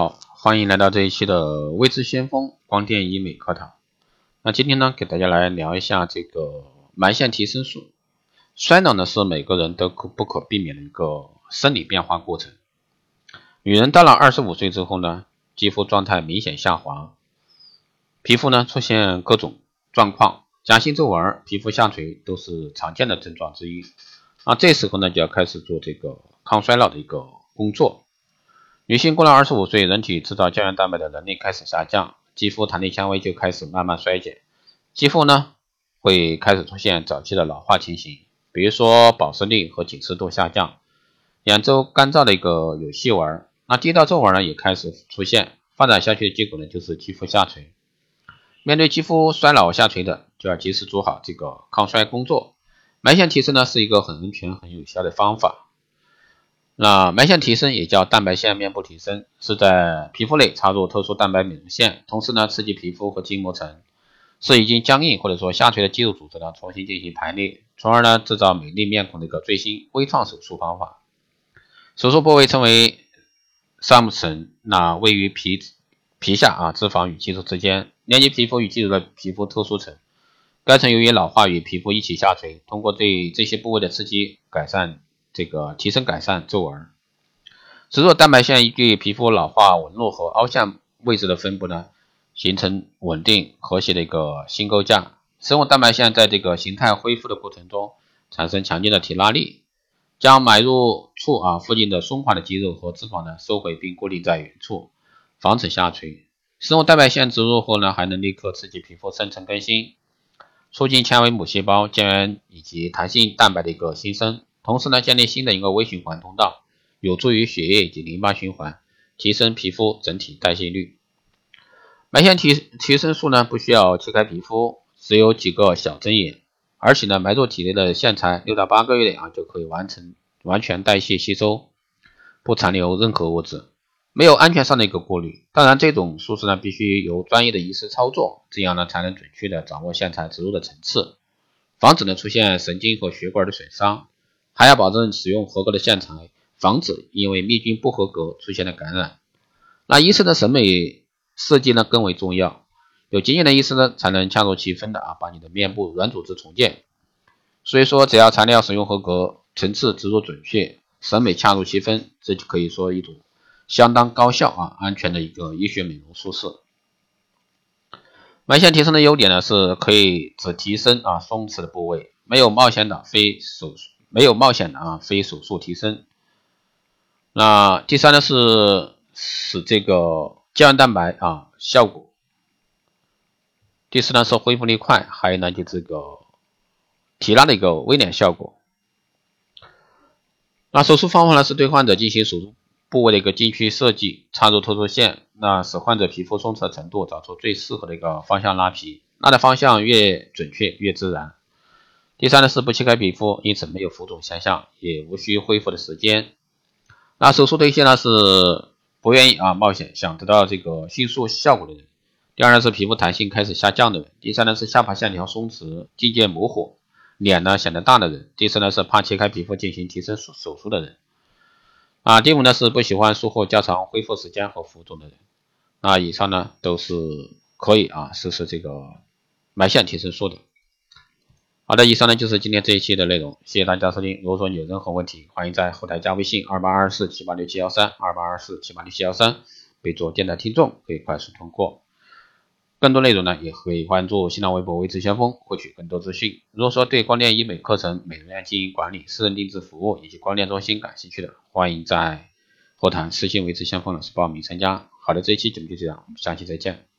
好，欢迎来到这一期的未知先锋光电医美课堂。那今天呢，给大家来聊一下这个埋线提升术。衰老呢是每个人都可不可避免的一个生理变化过程。女人到了二十五岁之后呢，肌肤状态明显下滑，皮肤呢出现各种状况，假性皱纹、皮肤下垂都是常见的症状之一。那这时候呢，就要开始做这个抗衰老的一个工作。女性过了二十五岁，人体制造胶原蛋白的能力开始下降，肌肤弹力纤维就开始慢慢衰减，肌肤呢会开始出现早期的老化情形，比如说保湿力和紧实度下降，眼周干燥的一个有细纹，那地道皱纹呢也开始出现，发展下去的结果呢就是肌肤下垂。面对肌肤衰老下垂的，就要及时做好这个抗衰工作。埋线提升呢是一个很安全、很有效的方法。那埋线提升也叫蛋白线面部提升，是在皮肤内插入特殊蛋白美容线，同时呢刺激皮肤和筋膜层，使已经僵硬或者说下垂的肌肉组织呢重新进行排列，从而呢制造美丽面孔的一个最新微创手术方法。手术部位称为上部层，那位于皮皮下啊脂肪与肌肉之间，连接皮肤与肌肉的皮肤特殊层。该层由于老化与皮肤一起下垂，通过对这些部位的刺激，改善。这个提升改善皱纹，植入蛋白线依据皮肤老化纹路和凹陷位置的分布呢，形成稳定和谐的一个新构架。生物蛋白线在这个形态恢复的过程中，产生强劲的提拉力，将埋入处啊附近的松垮的肌肉和脂肪呢收回并固定在原处，防止下垂。生物蛋白线植入后呢，还能立刻刺激皮肤生成更新，促进纤维母细胞、胶原以及弹性蛋白的一个新生。同时呢，建立新的一个微循环通道，有助于血液及淋巴循环，提升皮肤整体代谢率。埋线提提升术呢，不需要切开皮肤，只有几个小针眼，而且呢，埋入体内的线材六到八个月内啊，就可以完成完全代谢吸收，不残留任何物质，没有安全上的一个顾虑。当然，这种术式呢，必须由专业的医师操作，这样呢，才能准确的掌握线材植入的层次，防止呢出现神经和血管的损伤。还要保证使用合格的线材，防止因为密菌不合格出现的感染。那医生的审美设计呢更为重要，有经验的医生呢才能恰如其分的啊把你的面部软组织重建。所以说，只要材料使用合格，层次植入准确，审美恰如其分，这就可以说一种相当高效啊安全的一个医学美容术式。埋线提升的优点呢是可以只提升啊松弛的部位，没有冒险的非手术。没有冒险的啊，非手术提升。那第三呢是使这个胶原蛋白啊效果。第四呢是恢复力快，还有呢就这个提拉的一个微脸效果。那手术方法呢是对患者进行手术部位的一个禁区设计，插入特殊线，那使患者皮肤松弛的程度找出最适合的一个方向拉皮，拉的方向越准确越自然。第三呢是不切开皮肤，因此没有浮肿现象，也无需恢复的时间。那手术对象呢是不愿意啊冒险，想得到这个迅速效果的人。第二呢是皮肤弹性开始下降的人。第三呢是下巴线条松弛、境界模糊、脸呢显得大的人。第四呢是怕切开皮肤进行提升手手术的人。啊，第五呢是不喜欢术后较长恢复时间和浮肿的人。那以上呢都是可以啊实施这个埋线提升术的。好的，以上呢就是今天这一期的内容，谢谢大家收听。如果说你有任何问题，欢迎在后台加微信二八二四七八六七幺三二八二四七八六七幺三，备注电台听众，可以快速通过。更多内容呢，也可以关注新浪微博微知先锋，获取更多资讯。如果说对光电医美课程、美容院经营管理、私人定制服务以及光电中心感兴趣的，欢迎在后台私信微知先锋老师报名参加。好的，这一期节目就这样，我们下期再见。